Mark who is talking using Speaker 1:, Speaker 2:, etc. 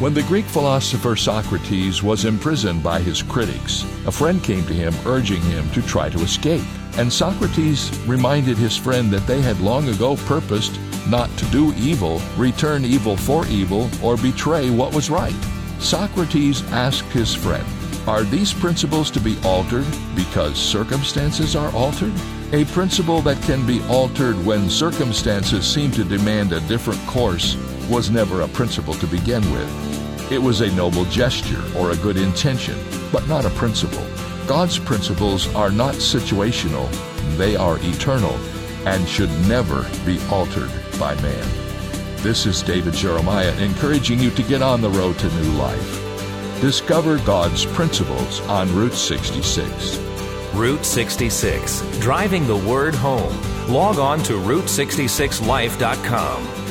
Speaker 1: When the Greek philosopher Socrates was imprisoned by his critics, a friend came to him urging him to try to escape. And Socrates reminded his friend that they had long ago purposed not to do evil, return evil for evil, or betray what was right. Socrates asked his friend, Are these principles to be altered because circumstances are altered? A principle that can be altered when circumstances seem to demand a different course was never a principle to begin with. It was a noble gesture or a good intention, but not a principle. God's principles are not situational, they are eternal and should never be altered by man. This is David Jeremiah encouraging you to get on the road to new life. Discover God's principles on Route 66.
Speaker 2: Route 66, driving the word home. Log on to Route66Life.com.